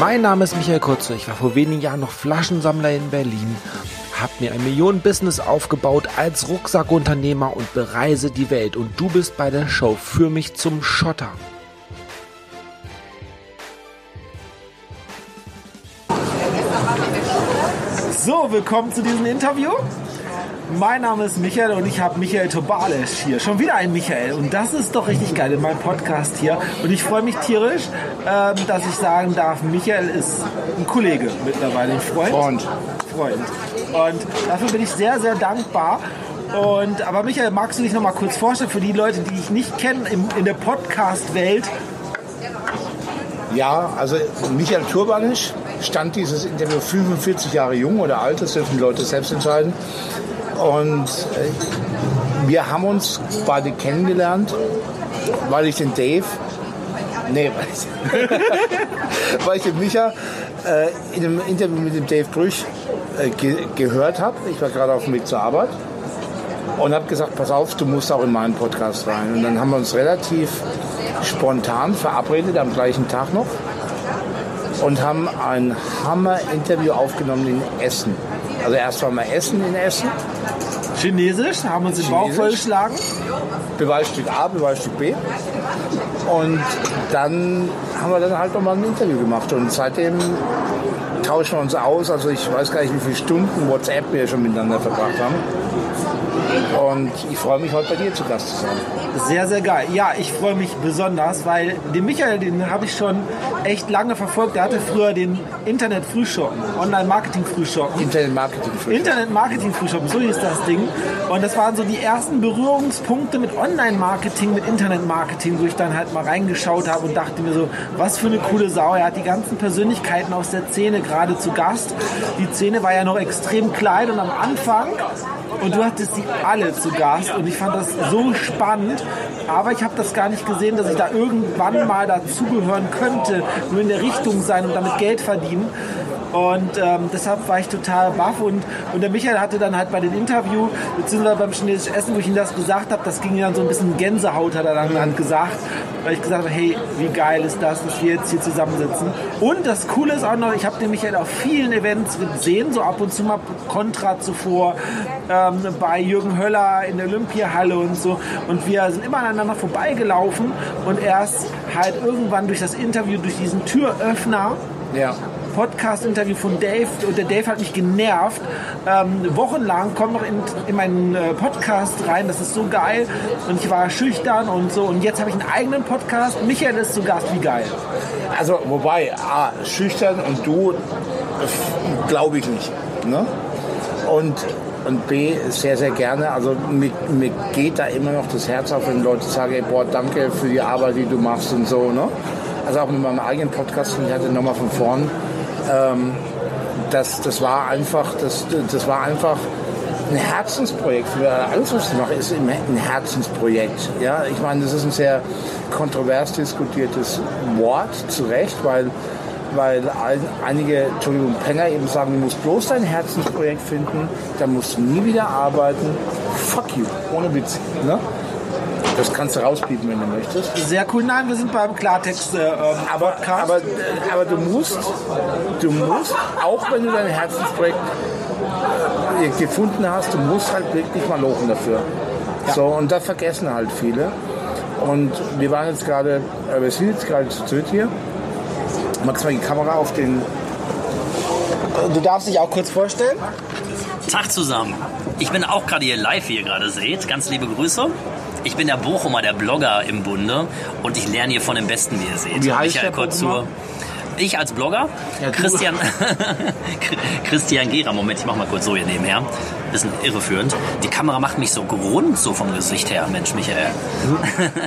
Mein Name ist Michael Kurze. Ich war vor wenigen Jahren noch Flaschensammler in Berlin, habe mir ein Millionen-Business aufgebaut als Rucksackunternehmer und bereise die Welt. Und du bist bei der Show für mich zum Schotter. So, willkommen zu diesem Interview. Mein Name ist Michael und ich habe Michael Tobales hier. Schon wieder ein Michael. Und das ist doch richtig geil in meinem Podcast hier. Und ich freue mich tierisch, ähm, dass ich sagen darf, Michael ist ein Kollege mittlerweile, ein Freund. Freund. Freund. Und dafür bin ich sehr, sehr dankbar. Und, aber Michael, magst du dich noch mal kurz vorstellen für die Leute, die ich nicht kenne in der Podcast-Welt? Ja, also Michael Turbanisch stand dieses Interview 45 Jahre jung oder alt, das dürfen die Leute selbst entscheiden. Und äh, wir haben uns beide kennengelernt, weil ich den Dave, nee, weil ich, weil ich den Micha äh, in einem Interview mit dem Dave Brüch äh, ge gehört habe. Ich war gerade auf dem Weg zur Arbeit und habe gesagt, pass auf, du musst auch in meinen Podcast rein. Und dann haben wir uns relativ spontan verabredet, am gleichen Tag noch, und haben ein Hammer-Interview aufgenommen in Essen. Also erst waren wir Essen in Essen. Chinesisch, haben uns den Bauch vollgeschlagen. Beweisstück A, Beweisstück B. Und dann haben wir dann halt nochmal ein Interview gemacht. Und seitdem tauschen wir uns aus. Also ich weiß gar nicht, wie viele Stunden WhatsApp wir schon miteinander verbracht haben. Und ich freue mich, heute bei dir zu Gast zu sein. Sehr, sehr geil. Ja, ich freue mich besonders, weil den Michael, den habe ich schon echt lange verfolgt. Der hatte früher den Internet-Frühschoppen, Online-Marketing-Frühschoppen. Internet-Marketing-Frühschoppen. Internet-Marketing-Frühschoppen, so hieß das Ding. Und das waren so die ersten Berührungspunkte mit Online-Marketing, mit Internet-Marketing, wo ich dann halt mal reingeschaut habe und dachte mir so, was für eine coole Sau. Er hat die ganzen Persönlichkeiten aus der Szene gerade zu Gast. Die Szene war ja noch extrem klein und am Anfang und du hattest sie alle zu Gast und ich fand das so spannend, aber ich habe das gar nicht gesehen, dass ich da irgendwann mal dazugehören könnte, nur in der Richtung sein und damit Geld verdienen. Und ähm, deshalb war ich total baff. Und, und der Michael hatte dann halt bei dem Interview, beziehungsweise beim chinesischen Essen, wo ich ihm das gesagt habe, das ging dann so ein bisschen Gänsehaut, hat er dann, dann gesagt. Weil ich gesagt habe, hey, wie geil ist das, dass wir jetzt hier zusammensitzen. Und das Coole ist auch noch, ich habe den Michael auf vielen Events gesehen, so ab und zu mal Contra zuvor, ähm, bei Jürgen Höller in der Olympiahalle und so. Und wir sind immer aneinander vorbeigelaufen und erst halt irgendwann durch das Interview, durch diesen Türöffner, ja Podcast-Interview von Dave und der Dave hat mich genervt. Ähm, wochenlang komm noch in, in meinen äh, Podcast rein, das ist so geil. Und ich war schüchtern und so. Und jetzt habe ich einen eigenen Podcast. Michael ist zu Gast, wie geil. Also, wobei, A, schüchtern und du, glaube ich nicht. Ne? Und und B, sehr, sehr gerne. Also mir, mir, geht da immer noch das Herz auf, wenn Leute sagen, ey, boah, danke für die Arbeit, die du machst und so. Ne? Also auch mit meinem eigenen Podcast, ich hatte nochmal von vorn ähm, das, das war einfach, das, das war einfach ein Herzensprojekt. Alles, was ich mache, ist ein Herzensprojekt. Ja, ich meine, das ist ein sehr kontrovers diskutiertes Wort, zu Recht, weil, weil einige, Entschuldigung, Penner eben sagen, du musst bloß dein Herzensprojekt finden, dann musst du nie wieder arbeiten. Fuck you, ohne Witz. Ne? Das kannst du rauspiepen, wenn du möchtest. Sehr cool. Nein, wir sind beim Klartext. Äh, ähm, aber, aber, äh, aber du musst, du musst, auch wenn du dein Herzensprojekt äh, gefunden hast, du musst halt wirklich mal lochen dafür. Ja. So, und das vergessen halt viele. Und wir waren jetzt gerade, äh, wir sind jetzt gerade zu dritt hier. Magst du mal die Kamera auf den. Du darfst dich auch kurz vorstellen. Tag zusammen. Ich bin auch gerade hier live, wie ihr gerade seht. Ganz liebe Grüße. Ich bin der Bochumer, der Blogger im Bunde und ich lerne hier von dem Besten, wie ihr seht. Wie heißt Michael Kurzur. Ich als Blogger, ja, Christian, Christian Gera, Moment, ich mach mal kurz so hier nebenher. Bisschen irreführend. Die Kamera macht mich so rund so vom Gesicht her, Mensch, Michael.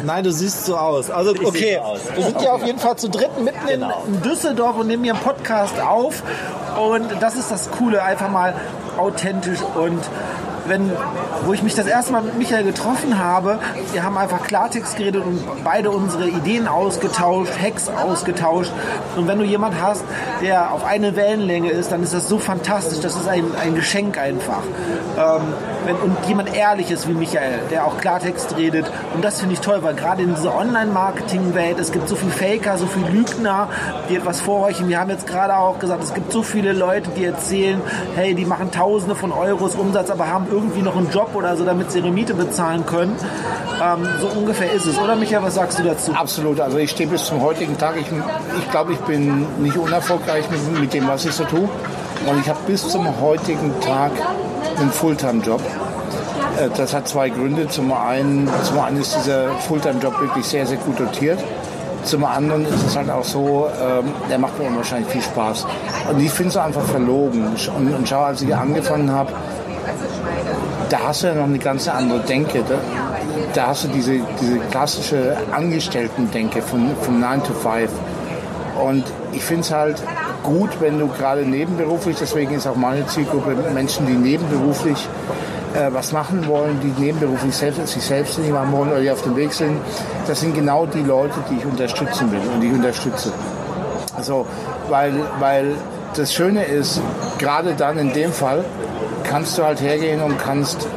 Nein, du siehst so aus. Also, ich okay, so aus. wir sind ja auf jeden Fall zu dritt mitten genau. in Düsseldorf und nehmen hier einen Podcast auf. Und das ist das Coole, einfach mal authentisch und wenn, wo ich mich das erste Mal mit Michael getroffen habe, wir haben einfach Klartext geredet und beide unsere Ideen ausgetauscht, Hacks ausgetauscht. Und wenn du jemand hast, der auf eine Wellenlänge ist, dann ist das so fantastisch. Das ist ein, ein Geschenk einfach. Ähm, wenn, und jemand ehrlich ist wie Michael, der auch Klartext redet. Und das finde ich toll, weil gerade in dieser Online-Marketing-Welt, es gibt so viele Faker, so viele Lügner, die etwas vorheuchen. Wir haben jetzt gerade auch gesagt, es gibt so viele Leute, die erzählen, hey, die machen Tausende von Euros Umsatz, aber haben irgendwie noch einen Job oder so, damit sie ihre Miete bezahlen können. Ähm, so ungefähr ist es, oder Michael? Was sagst du dazu? Absolut. Also ich stehe bis zum heutigen Tag. Ich, ich glaube, ich bin nicht unerfolgreich mit, mit dem, was ich so tue. Und ich habe bis zum heutigen Tag einen Fulltime-Job. Äh, das hat zwei Gründe. Zum einen, zum einen ist dieser Fulltime-Job wirklich sehr, sehr gut dotiert. Zum anderen ist es halt auch so, ähm, der macht mir unwahrscheinlich viel Spaß. Und ich finde es einfach verlogen. Und, und schau, als ich angefangen habe, da hast du ja noch eine ganz andere Denke. Da, da hast du diese, diese klassische Angestellten-Denke von, von 9 to 5. Und ich finde es halt gut, wenn du gerade nebenberuflich, deswegen ist auch meine Zielgruppe Menschen, die nebenberuflich äh, was machen wollen, die nebenberuflich selbst, sich selbstständig machen wollen oder die auf dem Weg sind, das sind genau die Leute, die ich unterstützen will und die ich unterstütze. Also, weil, weil das Schöne ist, gerade dann in dem Fall, kannst du halt hergehen und kannst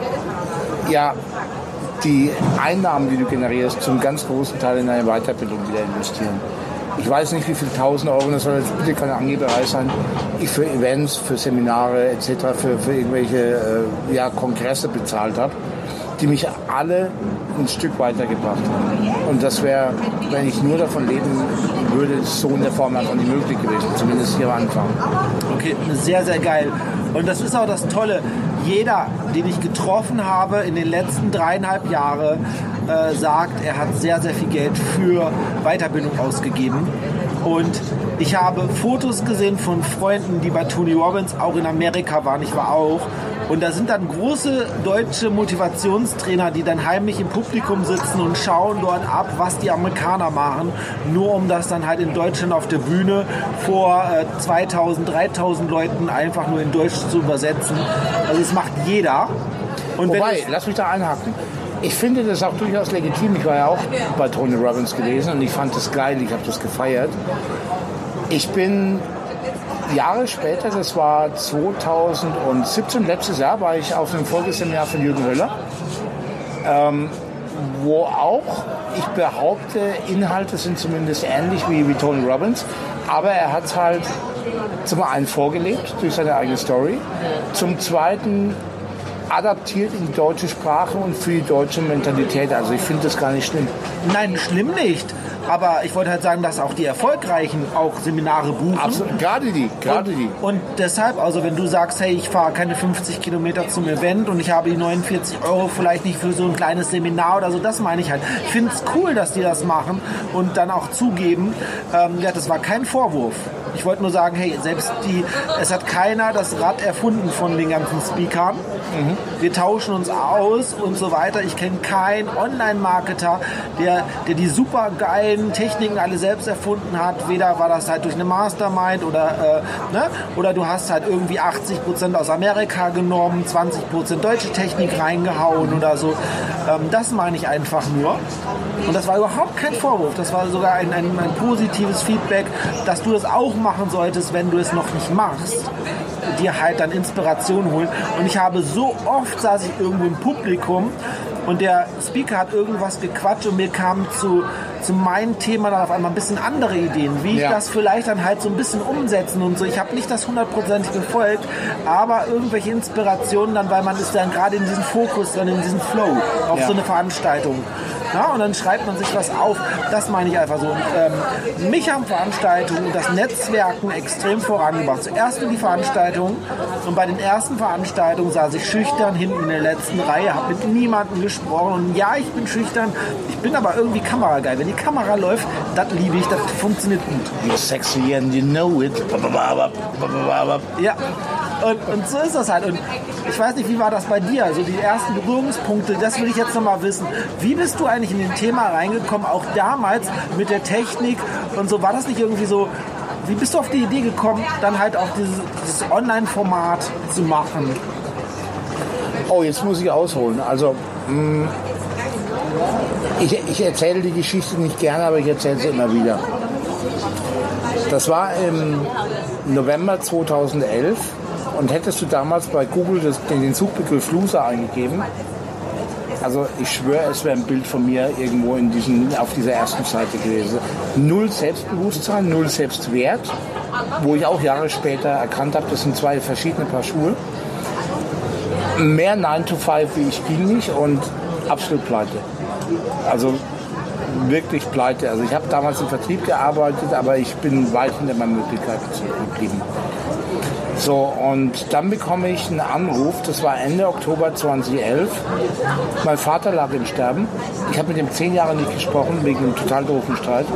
ja die Einnahmen, die du generierst, zum ganz großen Teil in deine Weiterbildung wieder investieren. Ich weiß nicht, wie viel tausend Euro, das soll jetzt bitte keine Angeberei sein, ich für Events, für Seminare etc., für, für irgendwelche äh, ja, Kongresse bezahlt habe, die mich alle ein Stück weitergebracht haben. Und das wäre, wenn ich nur davon leben würde, so in der Form einfach nicht möglich gewesen, zumindest hier am Anfang. Okay, sehr, sehr geil. Und das ist auch das Tolle. Jeder, den ich getroffen habe in den letzten dreieinhalb Jahren, äh, sagt, er hat sehr, sehr viel Geld für Weiterbildung ausgegeben. Und ich habe Fotos gesehen von Freunden, die bei Tony Robbins auch in Amerika waren. Ich war auch. Und da sind dann große deutsche Motivationstrainer, die dann heimlich im Publikum sitzen und schauen dort ab, was die Amerikaner machen, nur um das dann halt in Deutschland auf der Bühne vor äh, 2000, 3000 Leuten einfach nur in Deutsch zu übersetzen. Also das macht jeder. Und Wobei, lass mich da einhaken. Ich finde das auch durchaus legitim. Ich war ja auch bei Tony Robbins gewesen und ich fand das geil, ich habe das gefeiert. Ich bin Jahre später, das war 2017, letztes Jahr, war ich auf einem Folgeseminar von Jürgen Höller, ähm, wo auch, ich behaupte, Inhalte sind zumindest ähnlich wie, wie Tony Robbins, aber er hat halt zum einen vorgelebt durch seine eigene Story, zum zweiten adaptiert in die deutsche Sprache und für die deutsche Mentalität. Also ich finde das gar nicht schlimm. Nein, schlimm nicht. Aber ich wollte halt sagen, dass auch die Erfolgreichen auch Seminare buchen. Absolut, gerade die, gerade und, die. Und deshalb, also wenn du sagst, hey, ich fahre keine 50 Kilometer zum Event und ich habe die 49 Euro vielleicht nicht für so ein kleines Seminar oder so, das meine ich halt. Ich finde es cool, dass die das machen und dann auch zugeben, ähm, ja, das war kein Vorwurf. Ich wollte nur sagen, hey, selbst die, es hat keiner das Rad erfunden von den ganzen Speakern. Mhm. Wir tauschen uns aus und so weiter. Ich kenne keinen Online-Marketer, der, der die super geilen Techniken alle selbst erfunden hat. Weder war das halt durch eine Mastermind oder, äh, ne? oder du hast halt irgendwie 80% aus Amerika genommen, 20% deutsche Technik reingehauen oder so. Ähm, das meine ich einfach nur. Und das war überhaupt kein Vorwurf. Das war sogar ein, ein, ein positives Feedback, dass du das auch machen solltest, wenn du es noch nicht machst dir halt dann Inspiration holen. Und ich habe so oft saß ich irgendwo im Publikum und der Speaker hat irgendwas gequatscht und mir kamen zu, zu meinem Thema dann auf einmal ein bisschen andere Ideen, wie ich ja. das vielleicht dann halt so ein bisschen umsetzen und so. Ich habe nicht das hundertprozentig befolgt, aber irgendwelche Inspirationen dann, weil man ist dann gerade in diesem Fokus, dann in diesem Flow auf ja. so eine Veranstaltung. Ja, und dann schreibt man sich was auf. Das meine ich einfach so. Und, ähm, mich haben Veranstaltungen das Netzwerken extrem vorangebracht. Zuerst in die Veranstaltung und bei den ersten Veranstaltungen saß ich schüchtern hinten in der letzten Reihe, habe mit niemandem gesprochen. Und ja, ich bin schüchtern, ich bin aber irgendwie kamerageil. Wenn die Kamera läuft, das liebe ich, das funktioniert gut. You're sexy and you know it. Ja, und, und so ist das halt. Und ich weiß nicht, wie war das bei dir? Also die ersten Berührungspunkte, das will ich jetzt nochmal wissen. Wie bist du eigentlich in den Thema reingekommen, auch damals mit der Technik und so? War das nicht irgendwie so, wie bist du auf die Idee gekommen, dann halt auch dieses, dieses Online-Format zu machen? Oh, jetzt muss ich ausholen. Also, mh, ich, ich erzähle die Geschichte nicht gerne, aber ich erzähle sie immer wieder. Das war im November 2011 und hättest du damals bei Google das, den Suchbegriff Loser eingegeben, also ich schwöre, es wäre ein Bild von mir irgendwo in diesen, auf dieser ersten Seite gewesen. Null Selbstbewusstsein, null Selbstwert, wo ich auch Jahre später erkannt habe, das sind zwei verschiedene Paar Schuhe. Mehr 9 to 5 wie ich ging nicht und absolut pleite. Also wirklich pleite. Also ich habe damals im Vertrieb gearbeitet, aber ich bin weit hinter meinen Möglichkeiten zurückgeblieben. So, und dann bekomme ich einen Anruf, das war Ende Oktober 2011. Mein Vater lag im Sterben. Ich habe mit ihm zehn Jahre nicht gesprochen, wegen einem total doofen Streit.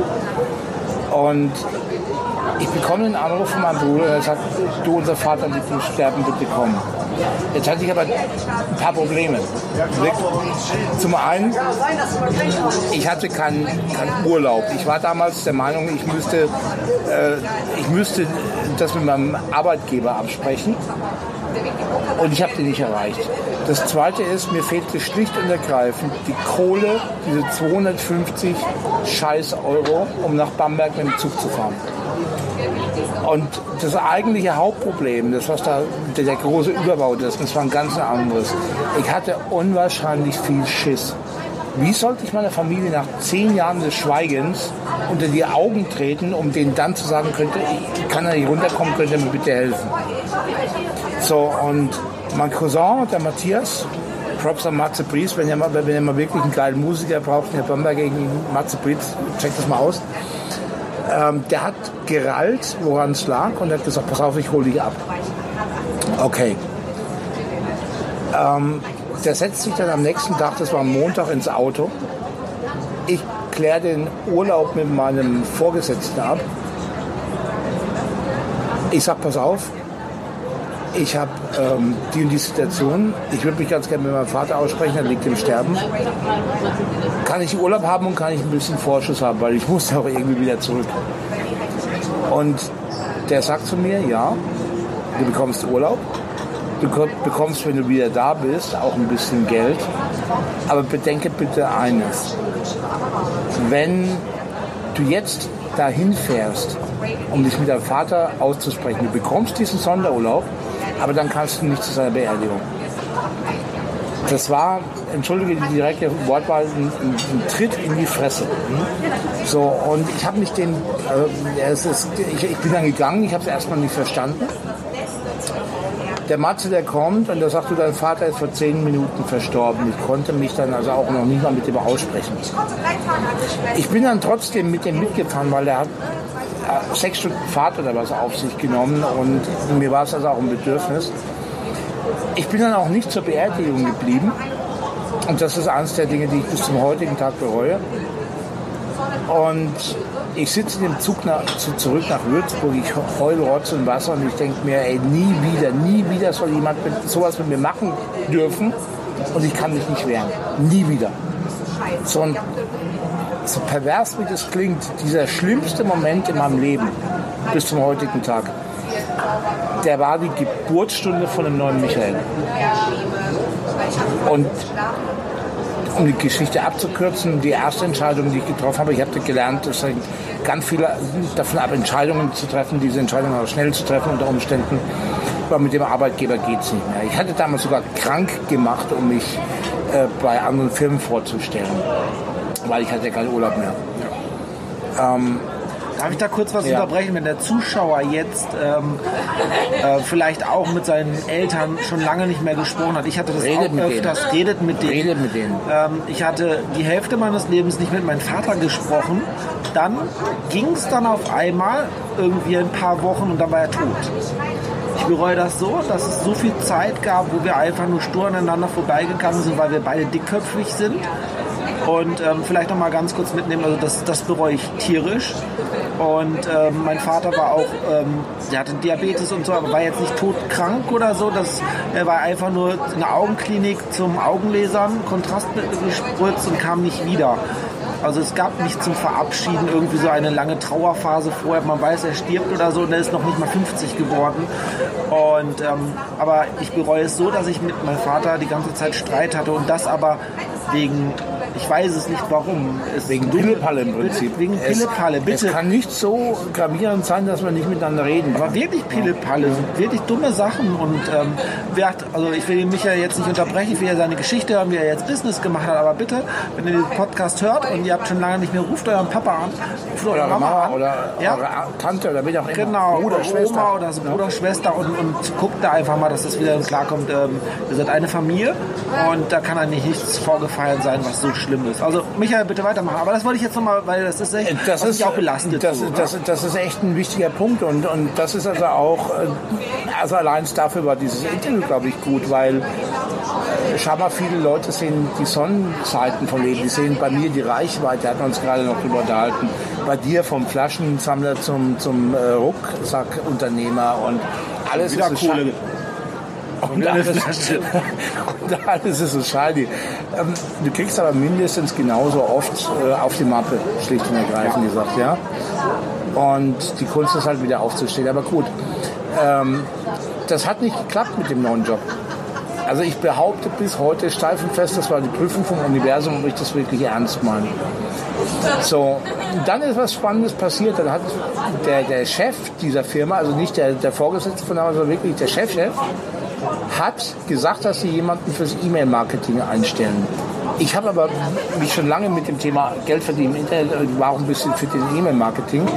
Und ich bekomme einen Anruf von meinem Bruder, der sagt, du, unser Vater liegt im Sterben, bitte kommen. Jetzt hatte ich aber ein paar Probleme. Zum einen, ich hatte keinen, keinen Urlaub. Ich war damals der Meinung, ich müsste, äh, ich müsste das mit meinem Arbeitgeber absprechen. Und ich habe den nicht erreicht. Das zweite ist, mir fehlte schlicht und ergreifend die Kohle, diese 250 Scheiß Euro, um nach Bamberg mit dem Zug zu fahren. Und das eigentliche Hauptproblem, das was da der, der große Überbau ist, das war ein ganz anderes. Ich hatte unwahrscheinlich viel Schiss. Wie sollte ich meiner Familie nach zehn Jahren des Schweigens unter die Augen treten, um denen dann zu sagen könnte, ich kann da nicht runterkommen, könnt ihr mir bitte helfen? So, und mein Cousin, der Matthias, Props an Matze Priest, wenn ihr mal, wenn ihr mal wirklich einen geilen Musiker braucht, in der Bamberg gegen Matze Priest, checkt das mal aus. Ähm, der hat gerallt, woran es lag und hat gesagt, pass auf, ich hole dich ab. Okay. Ähm, der setzt sich dann am nächsten Tag, das war Montag, ins Auto. Ich kläre den Urlaub mit meinem Vorgesetzten ab. Ich sag, pass auf, ich habe ähm, die und die Situation. Ich würde mich ganz gerne mit meinem Vater aussprechen, er liegt im Sterben. Kann ich Urlaub haben und kann ich ein bisschen Vorschuss haben, weil ich muss auch irgendwie wieder zurück. Und der sagt zu mir, ja, du bekommst Urlaub, du bekommst, wenn du wieder da bist, auch ein bisschen Geld. Aber bedenke bitte eines. Wenn du jetzt dahin fährst, um dich mit deinem Vater auszusprechen, du bekommst diesen Sonderurlaub, aber dann kannst du nicht zu seiner Beerdigung. Das war, entschuldige die direkte Wortwahl, ein, ein, Tritt in die Fresse. So, und ich habe mich den, äh, es ist, ich, ich bin dann gegangen, ich habe es erstmal nicht verstanden. Der Matze, der kommt und der sagt, du, dein Vater ist vor zehn Minuten verstorben. Ich konnte mich dann also auch noch nicht mal mit dem aussprechen. Ich bin dann trotzdem mit dem mitgefahren, weil er hat sechs Stunden Fahrt oder was auf sich genommen und mir war es also auch ein Bedürfnis. Ich bin dann auch nicht zur Beerdigung geblieben und das ist eines der Dinge, die ich bis zum heutigen Tag bereue. Und ich sitze in dem Zug nach, zu, zurück nach Würzburg, ich heule Rotz und Wasser und ich denke mir, ey, nie wieder, nie wieder soll jemand mit, sowas mit mir machen dürfen und ich kann mich nicht wehren. Nie wieder. So, und so pervers wie das klingt, dieser schlimmste Moment in meinem Leben bis zum heutigen Tag, der war die Geburtsstunde von dem neuen Michael. Und um die Geschichte abzukürzen, die erste Entscheidung, die ich getroffen habe, ich habe gelernt, es hängt ganz viel davon ab, Entscheidungen zu treffen, diese Entscheidungen auch schnell zu treffen unter Umständen. Aber mit dem Arbeitgeber geht es nicht mehr. Ich hatte damals sogar krank gemacht, um mich äh, bei anderen Firmen vorzustellen weil ich hatte keinen Urlaub mehr. Ähm, Darf ich da kurz was ja. unterbrechen, wenn der Zuschauer jetzt ähm, äh, vielleicht auch mit seinen Eltern schon lange nicht mehr gesprochen hat? Ich hatte das redet auch öfters, denen. redet mit denen. Redet mit denen. Ähm, ich hatte die Hälfte meines Lebens nicht mit meinem Vater gesprochen. Dann ging es dann auf einmal irgendwie ein paar Wochen und dann war er tot. Ich bereue das so, dass es so viel Zeit gab, wo wir einfach nur stur aneinander vorbeigegangen sind, weil wir beide dickköpfig sind und ähm, vielleicht noch mal ganz kurz mitnehmen, also das, das bereue ich tierisch. Und ähm, mein Vater war auch, ähm, der hatte Diabetes und so, aber war jetzt nicht todkrank oder so. Das, er war einfach nur in der Augenklinik zum Augenlesern, Kontrastmittel gespritzt und kam nicht wieder. Also es gab nicht zum Verabschieden irgendwie so eine lange Trauerphase vorher. Man weiß, er stirbt oder so und er ist noch nicht mal 50 geworden. Und, ähm, aber ich bereue es so, dass ich mit meinem Vater die ganze Zeit Streit hatte und das aber wegen ich weiß es nicht warum. Es wegen Pillepalle im Prinzip. Wegen Pillepalle, bitte. Es kann nicht so gravierend sein, dass wir nicht miteinander reden. Aber wirklich Pillepalle, sind wirklich dumme Sachen. Und ähm, wer hat, also ich will mich ja jetzt nicht unterbrechen, ich will ja seine Geschichte hören, wie er jetzt Business gemacht hat. Aber bitte, wenn ihr den Podcast hört und ihr habt schon lange nicht mehr, ruft euren Papa an. Ruft oder Mama, Mama an. Oder ja? eure Tante oder wie auch immer. Genau, Bruder, oder Schwester. Oma oder so Bruder, Schwester und, und guckt da einfach mal, dass das wieder klarkommt. Ähm, ihr seid eine Familie und da kann eigentlich nichts vorgefallen sein, was so schlimm ist. Also Michael, bitte weitermachen. Aber das wollte ich jetzt nochmal, weil das ist echt, das ist auch belastet. Das, so, das, das, ist echt ein wichtiger Punkt und, und das ist also auch, äh, also allein dafür war dieses Interview, glaube ich, gut, weil äh, schau mal, viele Leute sehen die Sonnenseiten vom Leben, die sehen bei mir die Reichweite, hatten wir uns gerade noch drüber unterhalten, bei dir vom Flaschensammler zum, zum äh, Rucksackunternehmer und alles Wieder ist coole und alles, und alles ist so schade. Ähm, du kriegst aber mindestens genauso oft äh, auf die Mappe, schlicht und ergreifend gesagt, ja. Und die Kunst ist halt wieder aufzustehen. Aber gut, ähm, das hat nicht geklappt mit dem neuen Job. Also ich behaupte bis heute steif und fest, das war die Prüfung vom Universum, ob ich das wirklich ernst meine. So, dann ist was Spannendes passiert. Dann hat der, der Chef dieser Firma, also nicht der, der Vorgesetzte von damals, sondern wirklich der Chefchef, -Chef, hat gesagt, dass sie jemanden fürs E-Mail-Marketing einstellen. Ich habe aber mich schon lange mit dem Thema Geld verdienen im Internet, äh, war auch ein bisschen für den E-Mail-Marketing.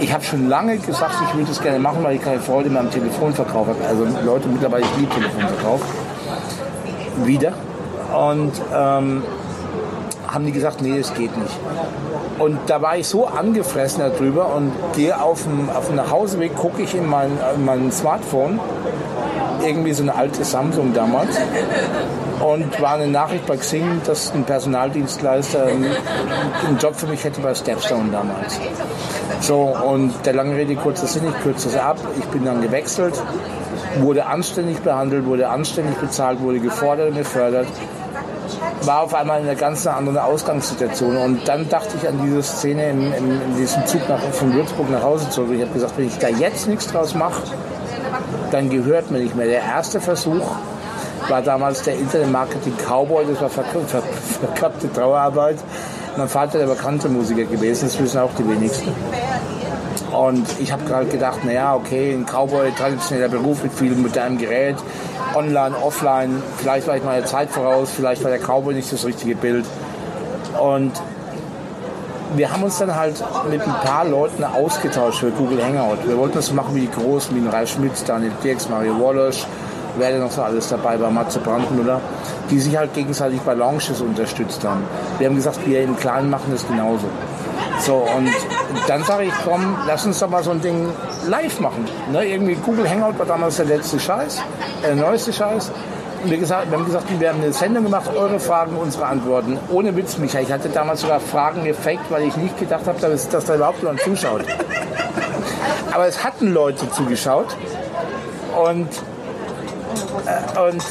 Ich habe schon lange gesagt, ich würde das gerne machen, weil ich keine Freude mehr am Telefonverkauf habe. Also Leute mittlerweile, ich liebe Telefonverkauf. Wieder. Und ähm, haben die gesagt, nee, es geht nicht. Und da war ich so angefressen darüber und gehe auf dem, auf dem Nachhauseweg, gucke ich in mein, in mein Smartphone irgendwie so eine alte Samsung damals. Und war eine Nachricht bei Xing, dass ein Personaldienstleister einen Job für mich hätte bei Stepstone damals. So, und der lange Rede, kurzer Sinn, ich kürze es ab. Ich bin dann gewechselt, wurde anständig behandelt, wurde anständig bezahlt, wurde gefordert und gefördert war auf einmal in einer ganz anderen Ausgangssituation. Und dann dachte ich an diese Szene in, in, in diesem Zug nach, von Würzburg nach Hause zurück. Ich habe gesagt, wenn ich da jetzt nichts draus mache, dann gehört mir nicht mehr. Der erste Versuch war damals der Internet-Marketing Cowboy, das war verkappte Trauerarbeit. Mein Vater der bekannte Musiker gewesen, das wissen auch die wenigsten. Und ich habe gerade gedacht, naja, okay, ein Cowboy, traditioneller Beruf mit viel modernem Gerät, online, offline, vielleicht war ich meiner Zeit voraus, vielleicht war der Cowboy nicht das richtige Bild. Und wir haben uns dann halt mit ein paar Leuten ausgetauscht für Google Hangout. Wir wollten das machen wie die Großen, wie ein Ralf Schmidt, Daniel Dirks, Mario Wallace, wer denn noch so alles dabei war, Matze Brandenmüller, die sich halt gegenseitig bei Launches unterstützt haben. Wir haben gesagt, wir im Kleinen machen das genauso. So, und dann sage ich, komm, lass uns doch mal so ein Ding live machen. Ne? Irgendwie Google Hangout war damals der letzte Scheiß, der neueste Scheiß wir, gesagt, wir haben gesagt, wir haben eine Sendung gemacht, eure Fragen, unsere Antworten. Ohne Witz, Michael. Ich hatte damals sogar Fragen gefaked, weil ich nicht gedacht habe, dass, dass da überhaupt jemand zuschaut. Aber es hatten Leute zugeschaut und, äh, und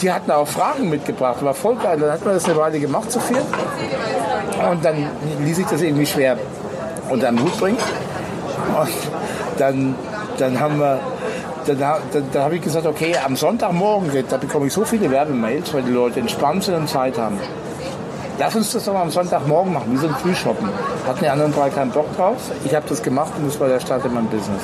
die hatten auch Fragen mitgebracht. War voll geil. Dann hat man das eine Weile gemacht zu viel. Und dann ließ ich das irgendwie schwer unter den Hut bringen. Und dann, dann haben wir da, da, da habe ich gesagt, okay, am Sonntagmorgen, da bekomme ich so viele Werbemails, weil die Leute entspannt sind und Zeit haben. Lass uns das doch mal am Sonntagmorgen machen, wie so ein Frühshoppen. Hatten die anderen drei keinen Bock drauf. Ich habe das gemacht und das war der Start in meinem Business.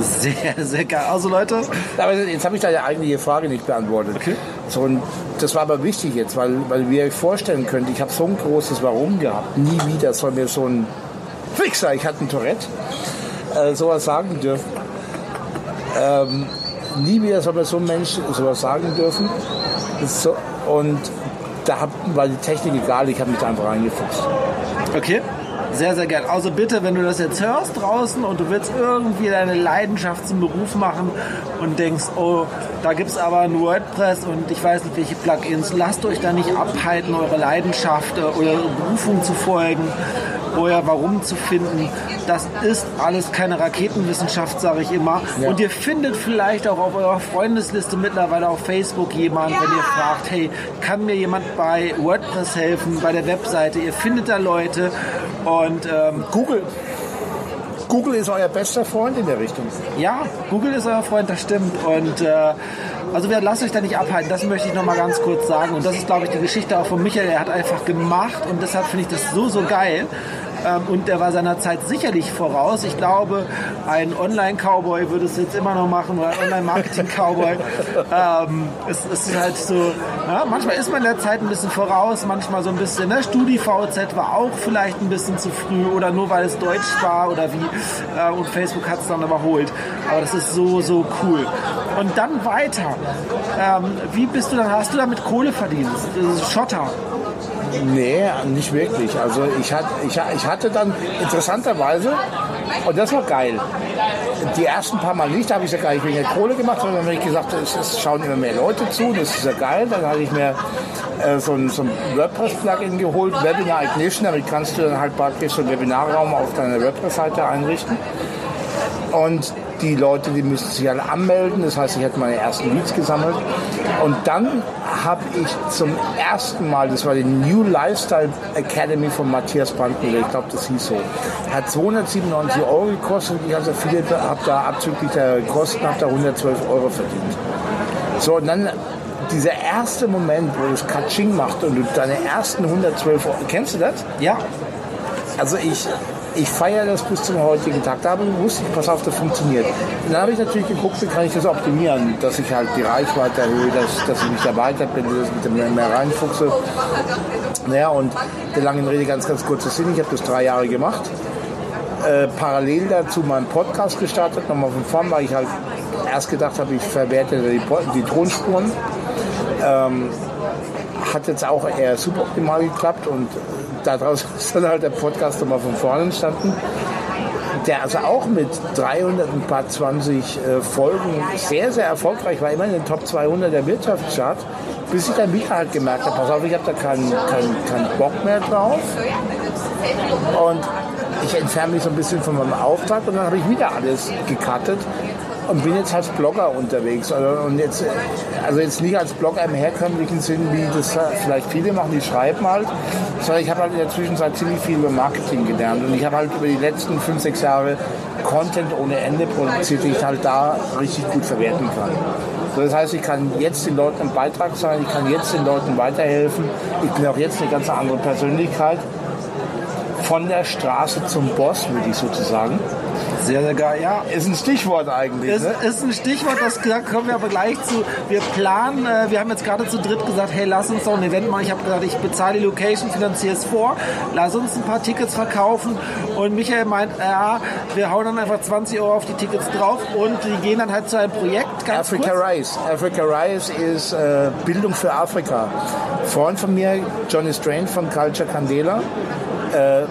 Sehr, sehr geil. Also Leute. Aber jetzt habe ich deine eigentliche Frage nicht beantwortet. Okay. So, und das war aber wichtig jetzt, weil, weil ihr euch vorstellen könnt, ich habe so ein großes Warum gehabt. Nie wieder soll mir so ein Fixer, ich hatte ein Tourette, äh, sowas sagen dürfen. Ähm, nie wieder soll man so ein Mensch sowas sagen dürfen. So, und da hab, war die Technik egal, ich habe mich da einfach reingefuchst. Okay. Sehr, sehr geil. Also bitte, wenn du das jetzt hörst draußen und du willst irgendwie deine Leidenschaft zum Beruf machen und denkst, oh, da gibt es aber ein WordPress und ich weiß nicht welche Plugins, lasst euch da nicht abhalten, eure Leidenschaft oder Berufung zu folgen euer Warum zu finden. Das ist alles keine Raketenwissenschaft, sage ich immer. Ja. Und ihr findet vielleicht auch auf eurer Freundesliste mittlerweile auf Facebook jemanden, wenn ihr fragt, hey, kann mir jemand bei WordPress helfen, bei der Webseite? Ihr findet da Leute und ähm, Google. Google ist euer bester Freund in der Richtung. ja, Google ist euer Freund, das stimmt. Und äh, also wer lasst euch da nicht abhalten, das möchte ich noch mal ganz kurz sagen. Und das ist, glaube ich, die Geschichte auch von Michael. Er hat einfach gemacht und deshalb finde ich das so, so geil. Ähm, und der war seiner Zeit sicherlich voraus. Ich glaube, ein Online-Cowboy würde es jetzt immer noch machen oder ein Online-Marketing-Cowboy. ähm, es, es ist halt so, ja, manchmal ist man der Zeit ein bisschen voraus, manchmal so ein bisschen. Ne? StudiVZ war auch vielleicht ein bisschen zu früh oder nur weil es Deutsch war oder wie. Äh, und Facebook hat es dann überholt. Aber das ist so, so cool. Und dann weiter. Ähm, wie bist du dann, hast du damit Kohle verdient? Das ist Schotter. Nee, nicht wirklich. Also ich hatte, ich, ich hatte dann interessanterweise, und das war geil, die ersten paar Mal nicht, da habe ich ja gar nicht wegen der Kohle gemacht, sondern habe ich gesagt, es, es schauen immer mehr Leute zu, das ist ja geil. Dann habe ich mir äh, so ein, so ein WordPress-Plugin geholt, Webinar Ignition, damit kannst du dann halt praktisch so einen Webinarraum auf deiner WordPress-Seite einrichten. Und die Leute, die müssen sich alle anmelden. Das heißt, ich hatte meine ersten Leads gesammelt. Und dann habe ich zum ersten Mal, das war die New Lifestyle Academy von Matthias Brandenburg, ich glaube, das hieß so, hat 297 Euro gekostet. Ich habe da abzüglich der Kosten habe da 112 Euro verdient. So, und dann dieser erste Moment, wo das Katsching macht und du deine ersten 112 Euro, kennst du das? Ja, Also ich, ich feiere das bis zum heutigen Tag. Da habe ich pass auf, das funktioniert. Dann habe ich natürlich geguckt, wie kann ich das optimieren, dass ich halt die Reichweite erhöhe, dass, dass ich mich da weiterbilde, dass ich mit dem mehr, reinfuchse. Naja, und der langen Rede ganz, ganz kurzer Sinn. Ich habe das drei Jahre gemacht. Äh, parallel dazu meinen Podcast gestartet, nochmal von vorn, weil ich halt erst gedacht habe, ich verwerte die, die Tonspuren. Ähm, hat jetzt auch eher suboptimal geklappt und daraus ist dann halt der Podcast nochmal von vorne entstanden. Der also auch mit 300 und paar 20 äh, Folgen sehr, sehr erfolgreich war, immer in den Top 200 der Wirtschaftschart, bis ich dann wieder halt gemerkt habe, pass auf, ich habe da keinen keinen keinen Bock mehr drauf und ich entferne mich so ein bisschen von meinem Auftrag und dann habe ich wieder alles gecuttet und bin jetzt als Blogger unterwegs. Also, und jetzt, also jetzt nicht als Blogger im herkömmlichen Sinn, wie das vielleicht viele machen, die schreiben halt, sondern ich habe halt in der Zwischenzeit ziemlich viel über Marketing gelernt und ich habe halt über die letzten fünf, sechs Jahre Content ohne Ende produziert, den ich halt da richtig gut verwerten kann. Das heißt, ich kann jetzt den Leuten ein Beitrag sein, ich kann jetzt den Leuten weiterhelfen. Ich bin auch jetzt eine ganz andere Persönlichkeit. Von der Straße zum Boss, würde ich sozusagen. Sehr, sehr geil. Ja, Ist ein Stichwort eigentlich. Ist, Ne? ist ein Stichwort, das da kommen wir aber gleich zu. Wir planen, äh, wir haben jetzt gerade zu dritt gesagt, hey, lass uns doch ein Event machen. Ich habe gesagt, ich bezahle die Location, finanziere es vor, lass uns ein paar Tickets verkaufen. Und Michael meint, ja, wir hauen dann einfach 20 Euro auf die Tickets drauf und die gehen dann halt zu einem Projekt. Ganz Africa kurz. Rise. Africa Rise ist äh, Bildung für Afrika. Freund von mir, Johnny Strain von Culture Candela. Äh,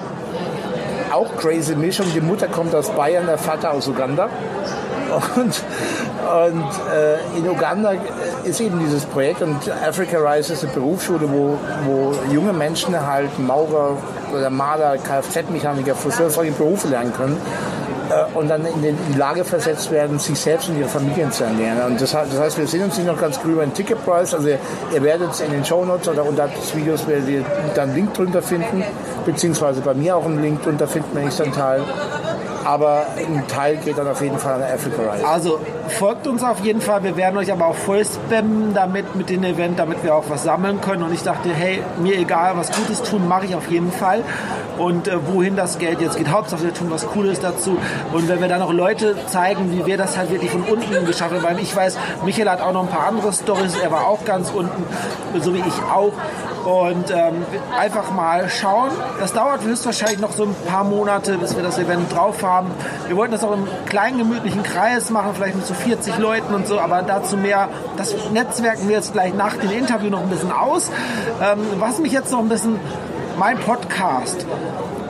auch crazy Mischung. Die Mutter kommt aus Bayern, der Vater aus Uganda. Und, und äh, in Uganda ist eben dieses Projekt und Africa Rise ist eine Berufsschule, wo, wo junge Menschen halt Maurer oder Maler, Kfz-Mechaniker, solche Berufe lernen können und dann in, die Lage versetzt werden, sich selbst und ihre Familien zu ernähren. Und das, heißt- wir sind uns nicht noch ganz grün über den Ticketpreis. Also ihr, werdet es in den Shownotes oder unterhalb des Videos werdet ihr dann einen Link drunter finden, beziehungsweise bei mir auch einen Link drunter finden, wenn ich dann teile. Aber ein Teil geht dann auf jeden Fall an Africa Rise. Also folgt uns auf jeden Fall. Wir werden euch aber auch voll spammen damit mit dem Event, damit wir auch was sammeln können. Und ich dachte, hey, mir egal, was Gutes tun, mache ich auf jeden Fall. Und äh, wohin das Geld jetzt geht, Hauptsache wir tun was Cooles dazu. Und wenn wir dann auch Leute zeigen, wie wir das halt wirklich von unten geschafft haben, weil ich weiß, Michael hat auch noch ein paar andere Stories. Er war auch ganz unten, so wie ich auch. Und ähm, einfach mal schauen. Das dauert höchstwahrscheinlich noch so ein paar Monate, bis wir das Event drauf haben. Wir wollten das auch im kleinen, gemütlichen Kreis machen, vielleicht mit so 40 Leuten und so, aber dazu mehr. Das netzwerken wir jetzt gleich nach dem Interview noch ein bisschen aus. Ähm, was mich jetzt noch ein bisschen mein Podcast.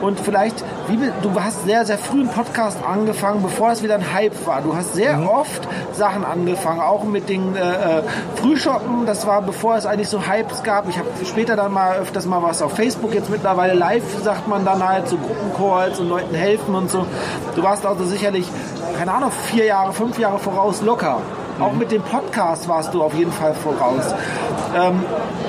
Und vielleicht, wie, du hast sehr, sehr früh einen Podcast angefangen, bevor es wieder ein Hype war. Du hast sehr mhm. oft Sachen angefangen, auch mit den äh, äh, Frühschoppen. Das war bevor es eigentlich so Hypes gab. Ich habe später dann mal öfters mal was auf Facebook, jetzt mittlerweile live sagt man dann halt so Gruppencalls und Leuten helfen und so. Du warst also sicherlich, keine Ahnung, vier Jahre, fünf Jahre voraus locker. Auch mit dem Podcast warst du auf jeden Fall voraus. Ähm,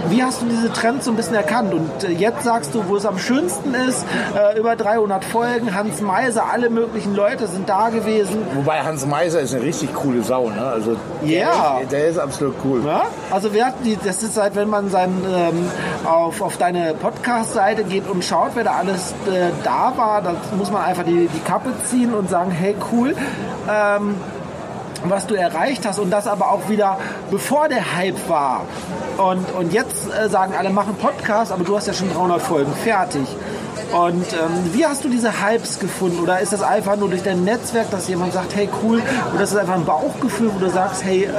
wie hast du diese Trends so ein bisschen erkannt? Und äh, jetzt sagst du, wo es am schönsten ist, äh, über 300 Folgen, Hans Meiser, alle möglichen Leute sind da gewesen. Wobei Hans Meiser ist eine richtig coole Sau, ne? Also ja. der, der ist absolut cool. Ja? Also wir hatten die, das ist halt, wenn man sein, ähm, auf, auf deine Podcast-Seite geht und schaut, wer da alles äh, da war, dann muss man einfach die, die Kappe ziehen und sagen, hey cool. Ähm, was du erreicht hast und das aber auch wieder bevor der Hype war. Und, und jetzt äh, sagen alle, machen Podcast, aber du hast ja schon 300 Folgen fertig. Und ähm, wie hast du diese Hypes gefunden? Oder ist das einfach nur durch dein Netzwerk, dass jemand sagt, hey cool, oder ist das einfach ein Bauchgefühl, wo du sagst, hey, äh,